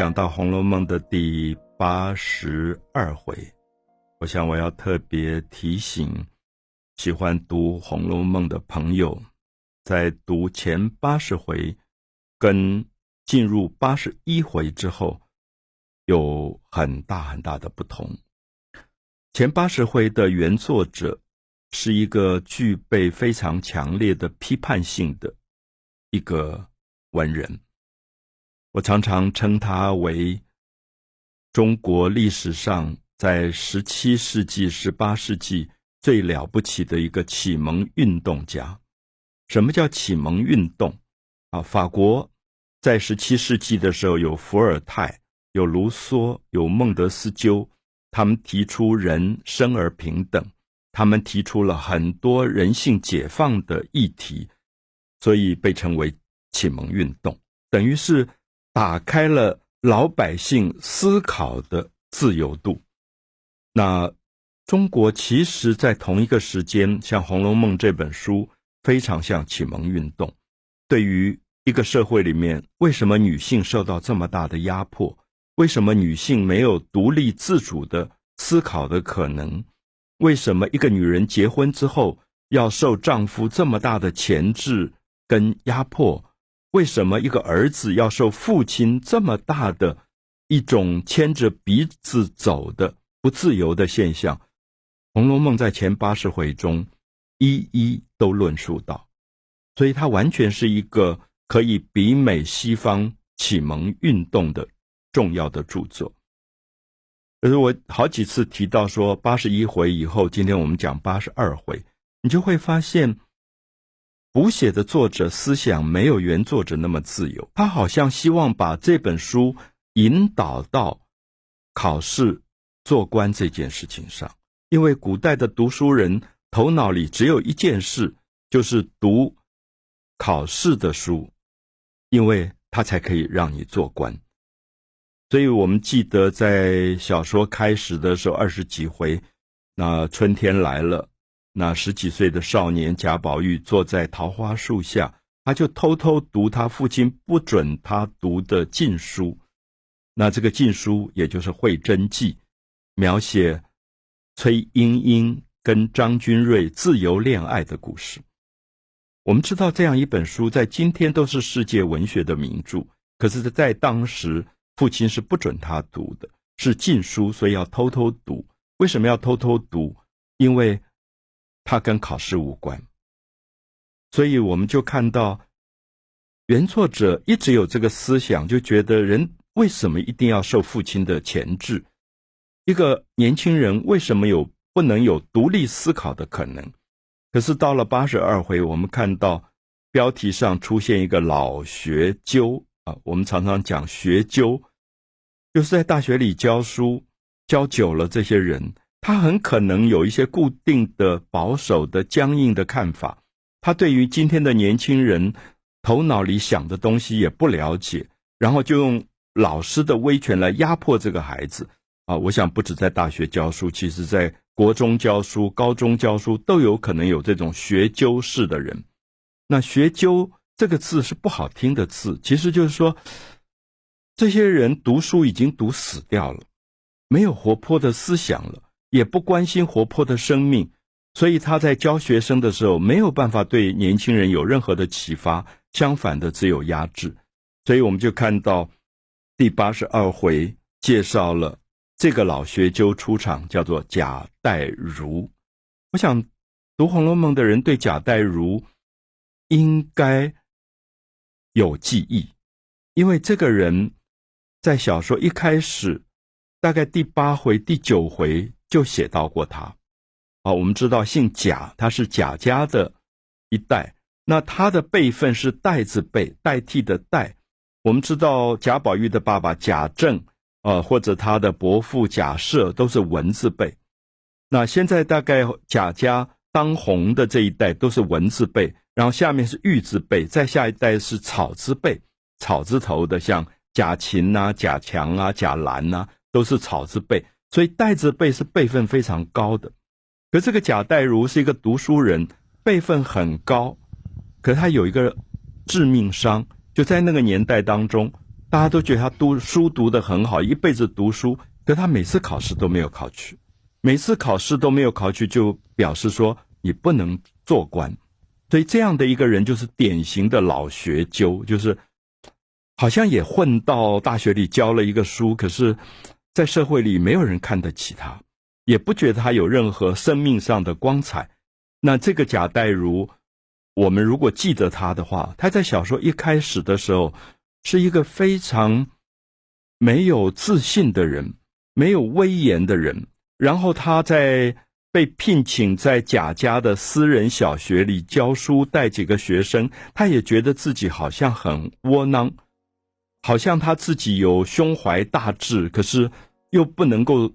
讲到《红楼梦》的第八十二回，我想我要特别提醒喜欢读《红楼梦》的朋友，在读前八十回跟进入八十一回之后，有很大很大的不同。前八十回的原作者是一个具备非常强烈的批判性的一个文人。我常常称他为中国历史上在十七世纪、十八世纪最了不起的一个启蒙运动家。什么叫启蒙运动？啊，法国在十七世纪的时候有伏尔泰、有卢梭、有孟德斯鸠，他们提出人生而平等，他们提出了很多人性解放的议题，所以被称为启蒙运动，等于是。打开了老百姓思考的自由度。那中国其实，在同一个时间，像《红楼梦》这本书，非常像启蒙运动。对于一个社会里面，为什么女性受到这么大的压迫？为什么女性没有独立自主的思考的可能？为什么一个女人结婚之后要受丈夫这么大的钳制跟压迫？为什么一个儿子要受父亲这么大的一种牵着鼻子走的不自由的现象？《红楼梦》在前八十回中一一都论述到，所以它完全是一个可以媲美西方启蒙运动的重要的著作。可是我好几次提到说，八十一回以后，今天我们讲八十二回，你就会发现。补写的作者思想没有原作者那么自由，他好像希望把这本书引导到考试做官这件事情上。因为古代的读书人头脑里只有一件事，就是读考试的书，因为他才可以让你做官。所以我们记得在小说开始的时候，二十几回，那春天来了。那十几岁的少年贾宝玉坐在桃花树下，他就偷偷读他父亲不准他读的禁书。那这个禁书也就是《会真记》，描写崔莺莺跟张君瑞自由恋爱的故事。我们知道这样一本书在今天都是世界文学的名著，可是，在当时父亲是不准他读的，是禁书，所以要偷偷读。为什么要偷偷读？因为。它跟考试无关，所以我们就看到原作者一直有这个思想，就觉得人为什么一定要受父亲的钳制？一个年轻人为什么有不能有独立思考的可能？可是到了八十二回，我们看到标题上出现一个老学究啊，我们常常讲学究，就是在大学里教书教久了，这些人。他很可能有一些固定的、保守的、僵硬的看法。他对于今天的年轻人头脑里想的东西也不了解，然后就用老师的威权来压迫这个孩子。啊，我想不止在大学教书，其实在国中教书、高中教书都有可能有这种学究式的人。那“学究”这个字是不好听的字，其实就是说，这些人读书已经读死掉了，没有活泼的思想了。也不关心活泼的生命，所以他在教学生的时候没有办法对年轻人有任何的启发，相反的只有压制。所以我们就看到第八十二回介绍了这个老学究出场，叫做贾代儒。我想读《红楼梦》的人对贾代儒应该有记忆，因为这个人在小说一开始，大概第八回、第九回。就写到过他，啊，我们知道姓贾，他是贾家的一代，那他的辈分是代字辈，代替的代。我们知道贾宝玉的爸爸贾政，啊，或者他的伯父贾赦都是文字辈。那现在大概贾家当红的这一代都是文字辈，然后下面是玉字辈，再下一代是草字辈，草字头的像贾琴啊、贾强啊、贾兰啊，都是草字辈。所以代字辈是辈分非常高的，可这个贾代儒是一个读书人，辈分很高，可他有一个致命伤，就在那个年代当中，大家都觉得他读书读得很好，一辈子读书，可他每次考试都没有考取，每次考试都没有考取，就表示说你不能做官。所以这样的一个人就是典型的老学究，就是好像也混到大学里教了一个书，可是，在社会里没有人看得起他，也不觉得他有任何生命上的光彩。那这个贾代儒，我们如果记得他的话，他在小说一开始的时候是一个非常没有自信的人，没有威严的人，然后他在。被聘请在贾家的私人小学里教书，带几个学生，他也觉得自己好像很窝囊，好像他自己有胸怀大志，可是又不能够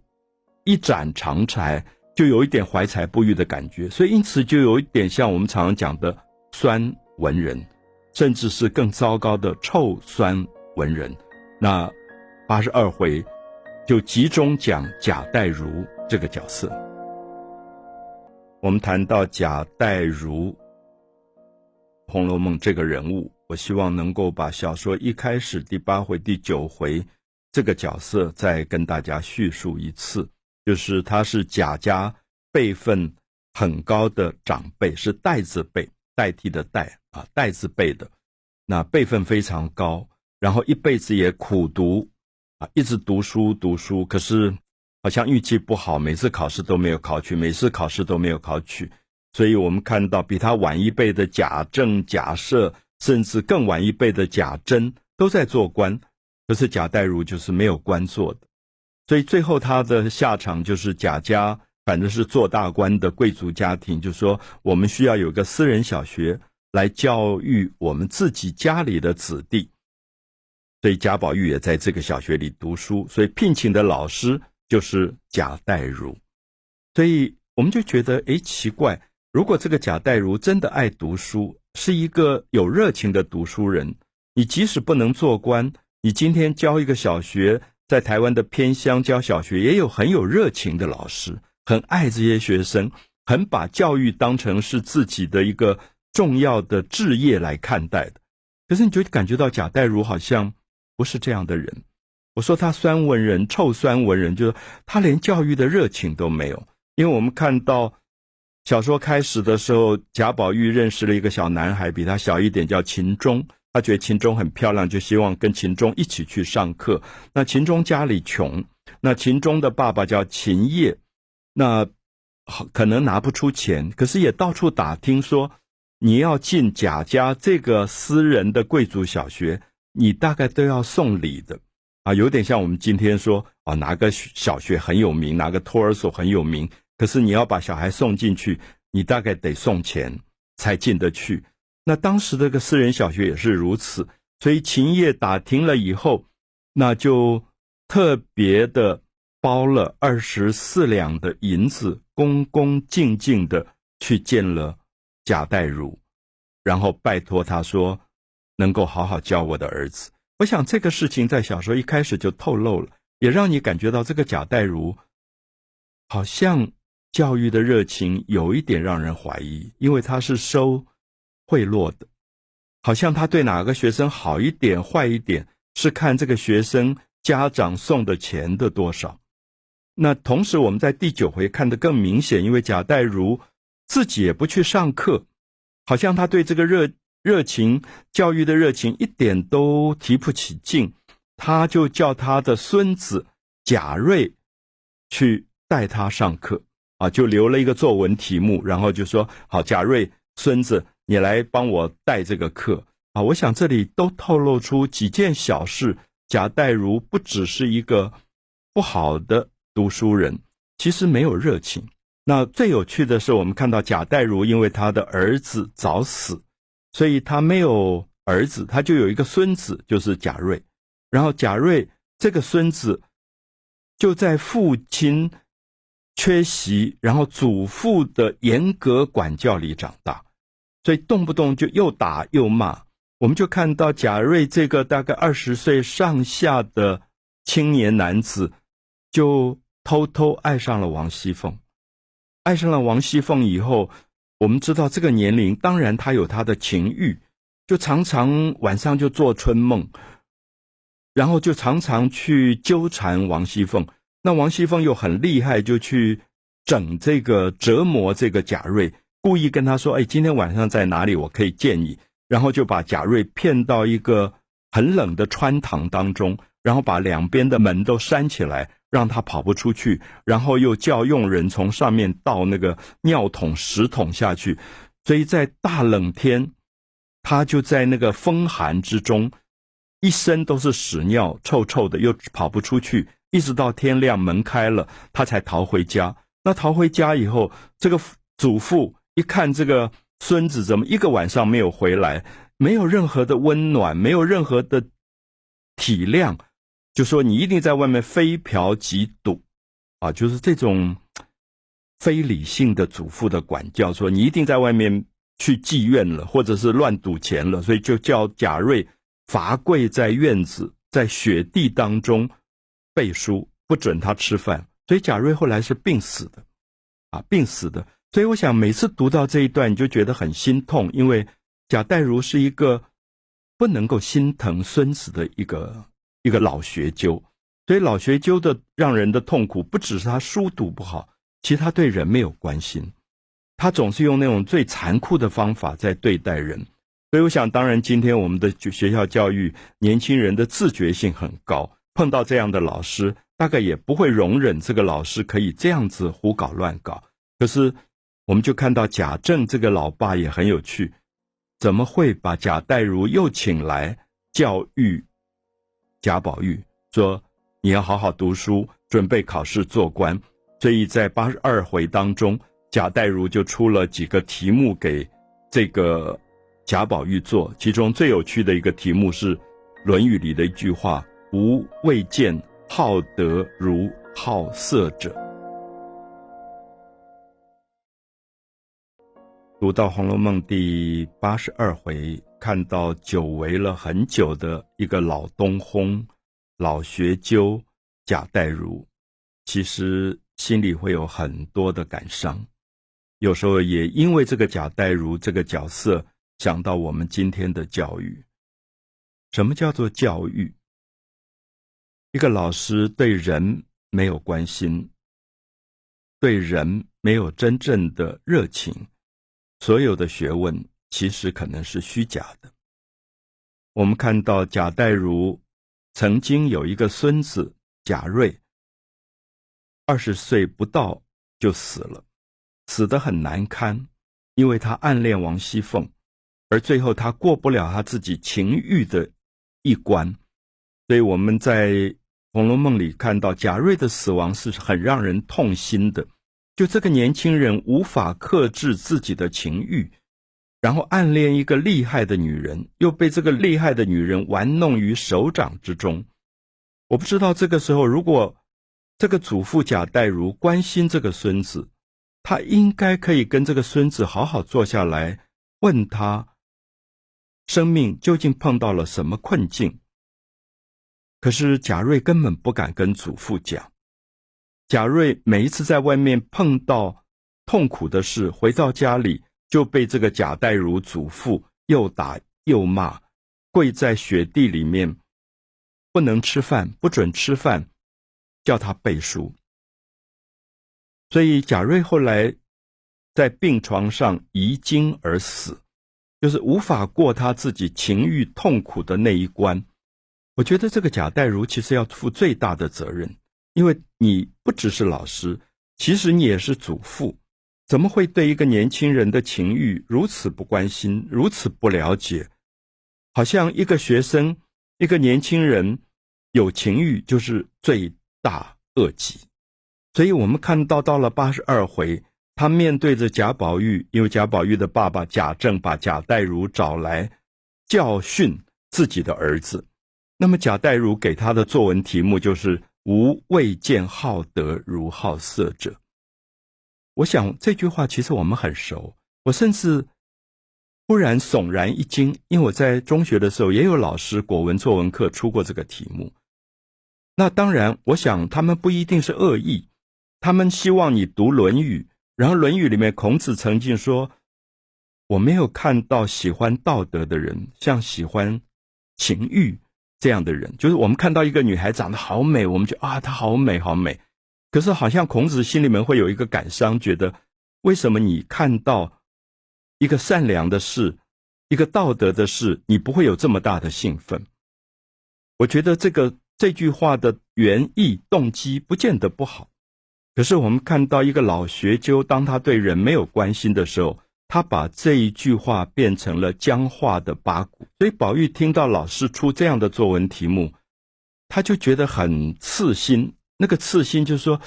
一展长才，就有一点怀才不遇的感觉，所以因此就有一点像我们常常讲的酸文人，甚至是更糟糕的臭酸文人。那八十二回就集中讲贾代儒这个角色。我们谈到贾代儒，《红楼梦》这个人物，我希望能够把小说一开始第八回、第九回这个角色再跟大家叙述一次。就是他是贾家辈分很高的长辈，是代字辈，代替的代啊，代字辈的，那辈分非常高，然后一辈子也苦读啊，一直读书读书，可是。好像运气不好，每次考试都没有考取，每次考试都没有考取，所以我们看到比他晚一辈的贾政、贾赦，甚至更晚一辈的贾珍都在做官，可是贾代儒就是没有官做的，所以最后他的下场就是贾家反正是做大官的贵族家庭，就说我们需要有个私人小学来教育我们自己家里的子弟，所以贾宝玉也在这个小学里读书，所以聘请的老师。就是贾代儒，所以我们就觉得，哎，奇怪，如果这个贾代儒真的爱读书，是一个有热情的读书人，你即使不能做官，你今天教一个小学，在台湾的偏乡教小学，也有很有热情的老师，很爱这些学生，很把教育当成是自己的一个重要的志业来看待的。可是你就感觉到贾代儒好像不是这样的人。我说他酸文人，臭酸文人，就是他连教育的热情都没有。因为我们看到小说开始的时候，贾宝玉认识了一个小男孩，比他小一点，叫秦钟。他觉得秦钟很漂亮，就希望跟秦钟一起去上课。那秦钟家里穷，那秦钟的爸爸叫秦业，那可能拿不出钱，可是也到处打听说，你要进贾家这个私人的贵族小学，你大概都要送礼的。啊，有点像我们今天说啊，哪个小学很有名，哪个托儿所很有名，可是你要把小孩送进去，你大概得送钱才进得去。那当时这个私人小学也是如此，所以秦业打听了以后，那就特别的包了二十四两的银子，恭恭敬敬的去见了贾代儒，然后拜托他说，能够好好教我的儿子。我想这个事情在小说一开始就透露了，也让你感觉到这个贾代儒好像教育的热情有一点让人怀疑，因为他是收贿赂的，好像他对哪个学生好一点、坏一点，是看这个学生家长送的钱的多少。那同时我们在第九回看得更明显，因为贾代儒自己也不去上课，好像他对这个热。热情教育的热情一点都提不起劲，他就叫他的孙子贾瑞去带他上课啊，就留了一个作文题目，然后就说：“好，贾瑞孙子，你来帮我带这个课啊。”我想这里都透露出几件小事：贾代儒不只是一个不好的读书人，其实没有热情。那最有趣的是，我们看到贾代儒因为他的儿子早死。所以他没有儿子，他就有一个孙子，就是贾瑞。然后贾瑞这个孙子就在父亲缺席，然后祖父的严格管教里长大，所以动不动就又打又骂。我们就看到贾瑞这个大概二十岁上下的青年男子，就偷偷爱上了王熙凤。爱上了王熙凤以后。我们知道这个年龄，当然他有他的情欲，就常常晚上就做春梦，然后就常常去纠缠王熙凤。那王熙凤又很厉害，就去整这个折磨这个贾瑞，故意跟他说：“哎，今天晚上在哪里？我可以见你。”然后就把贾瑞骗到一个很冷的穿堂当中，然后把两边的门都扇起来，让他跑不出去。然后又叫佣人从上面倒那个尿桶屎桶下去，所以在大冷天，他就在那个风寒之中，一身都是屎尿，臭臭的，又跑不出去。一直到天亮，门开了，他才逃回家。那逃回家以后，这个祖父一看这个孙子怎么一个晚上没有回来，没有任何的温暖，没有任何的体谅，就说你一定在外面非嫖即赌，啊，就是这种非理性的祖父的管教，说你一定在外面去妓院了，或者是乱赌钱了，所以就叫贾瑞罚跪在院子，在雪地当中。背书不准他吃饭，所以贾瑞后来是病死的，啊，病死的。所以我想每次读到这一段，你就觉得很心痛，因为贾代儒是一个不能够心疼孙子的一个一个老学究。所以老学究的让人的痛苦，不只是他书读不好，其实他对人没有关心，他总是用那种最残酷的方法在对待人。所以我想，当然今天我们的学校教育，年轻人的自觉性很高。碰到这样的老师，大概也不会容忍这个老师可以这样子胡搞乱搞。可是，我们就看到贾政这个老爸也很有趣，怎么会把贾代儒又请来教育贾宝玉，说你要好好读书，准备考试做官。所以在八十二回当中，贾代儒就出了几个题目给这个贾宝玉做，其中最有趣的一个题目是《论语》里的一句话。吾未见好德如好色者。读到《红楼梦》第八十二回，看到久违了很久的一个老东烘、老学究贾代儒，其实心里会有很多的感伤。有时候也因为这个贾代儒这个角色，想到我们今天的教育。什么叫做教育？一个老师对人没有关心，对人没有真正的热情，所有的学问其实可能是虚假的。我们看到贾代儒曾经有一个孙子贾瑞，二十岁不到就死了，死得很难堪，因为他暗恋王熙凤，而最后他过不了他自己情欲的一关，所以我们在。《红楼梦》里看到贾瑞的死亡是很让人痛心的，就这个年轻人无法克制自己的情欲，然后暗恋一个厉害的女人，又被这个厉害的女人玩弄于手掌之中。我不知道这个时候，如果这个祖父贾代儒关心这个孙子，他应该可以跟这个孙子好好坐下来，问他生命究竟碰到了什么困境。可是贾瑞根本不敢跟祖父讲。贾瑞每一次在外面碰到痛苦的事，回到家里就被这个贾代儒祖父又打又骂，跪在雪地里面，不能吃饭，不准吃饭，叫他背书。所以贾瑞后来在病床上遗精而死，就是无法过他自己情欲痛苦的那一关。我觉得这个贾代儒其实要负最大的责任，因为你不只是老师，其实你也是祖父，怎么会对一个年轻人的情欲如此不关心，如此不了解？好像一个学生，一个年轻人有情欲就是罪大恶极。所以我们看到到了八十二回，他面对着贾宝玉，因为贾宝玉的爸爸贾政把贾代儒找来教训自己的儿子。那么贾代儒给他的作文题目就是“吾未见好德如好色者”。我想这句话其实我们很熟，我甚至忽然悚然一惊，因为我在中学的时候也有老师国文作文课出过这个题目。那当然，我想他们不一定是恶意，他们希望你读《论语》，然后《论语》里面孔子曾经说：“我没有看到喜欢道德的人像喜欢情欲。”这样的人，就是我们看到一个女孩长得好美，我们就啊，她好美，好美。可是好像孔子心里面会有一个感伤，觉得为什么你看到一个善良的事，一个道德的事，你不会有这么大的兴奋？我觉得这个这句话的原意动机不见得不好。可是我们看到一个老学究，当他对人没有关心的时候，他把这一句话变成了僵化的八股。所以宝玉听到老师出这样的作文题目，他就觉得很刺心。那个刺心就是说，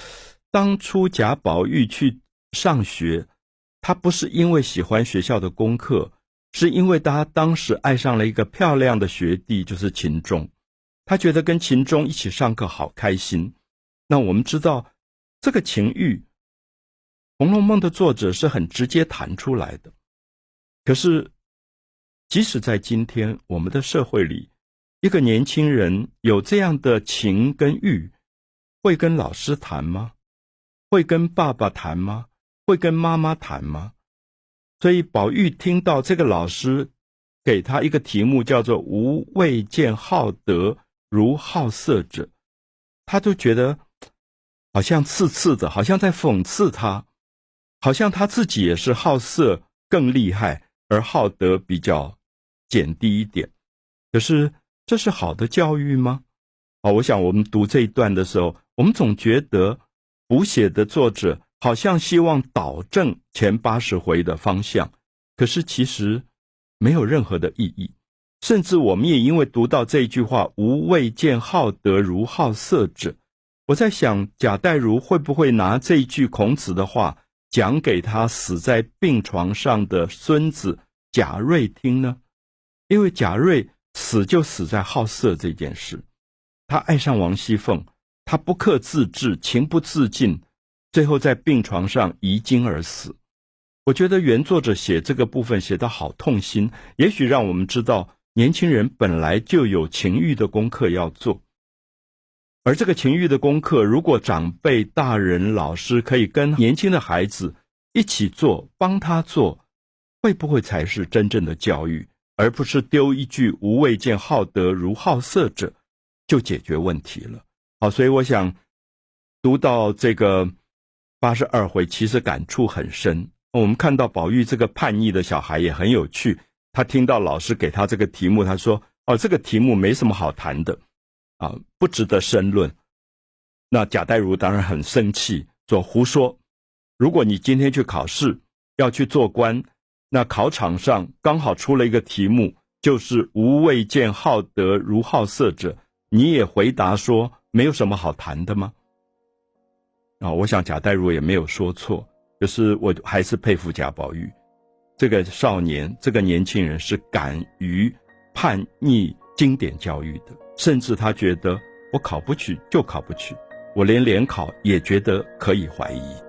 当初贾宝玉去上学，他不是因为喜欢学校的功课，是因为他当时爱上了一个漂亮的学弟，就是秦钟。他觉得跟秦钟一起上课好开心。那我们知道。这个情欲，《红楼梦》的作者是很直接谈出来的。可是，即使在今天我们的社会里，一个年轻人有这样的情跟欲，会跟老师谈吗？会跟爸爸谈吗？会跟妈妈谈吗？所以，宝玉听到这个老师给他一个题目，叫做“吾未见好德如好色者”，他就觉得。好像刺刺的，好像在讽刺他，好像他自己也是好色更厉害，而好德比较减低一点。可是这是好的教育吗？啊，我想我们读这一段的时候，我们总觉得补写的作者好像希望导正前八十回的方向，可是其实没有任何的意义。甚至我们也因为读到这一句话“吾未见好德如好色者”。我在想，贾代儒会不会拿这一句孔子的话讲给他死在病床上的孙子贾瑞听呢？因为贾瑞死就死在好色这件事，他爱上王熙凤，他不克自制，情不自禁，最后在病床上遗精而死。我觉得原作者写这个部分写得好痛心，也许让我们知道，年轻人本来就有情欲的功课要做。而这个情欲的功课，如果长辈、大人、老师可以跟年轻的孩子一起做，帮他做，会不会才是真正的教育，而不是丢一句“无未见好德如好色者”就解决问题了？好，所以我想读到这个八十二回，其实感触很深。我们看到宝玉这个叛逆的小孩也很有趣，他听到老师给他这个题目，他说：“哦，这个题目没什么好谈的。”啊，不值得申论。那贾代儒当然很生气，说胡说。如果你今天去考试，要去做官，那考场上刚好出了一个题目，就是“吾未见好德如好色者”，你也回答说没有什么好谈的吗？啊，我想贾代儒也没有说错，就是我还是佩服贾宝玉这个少年，这个年轻人是敢于叛逆经典教育的。甚至他觉得我考不取就考不取，我连联考也觉得可以怀疑。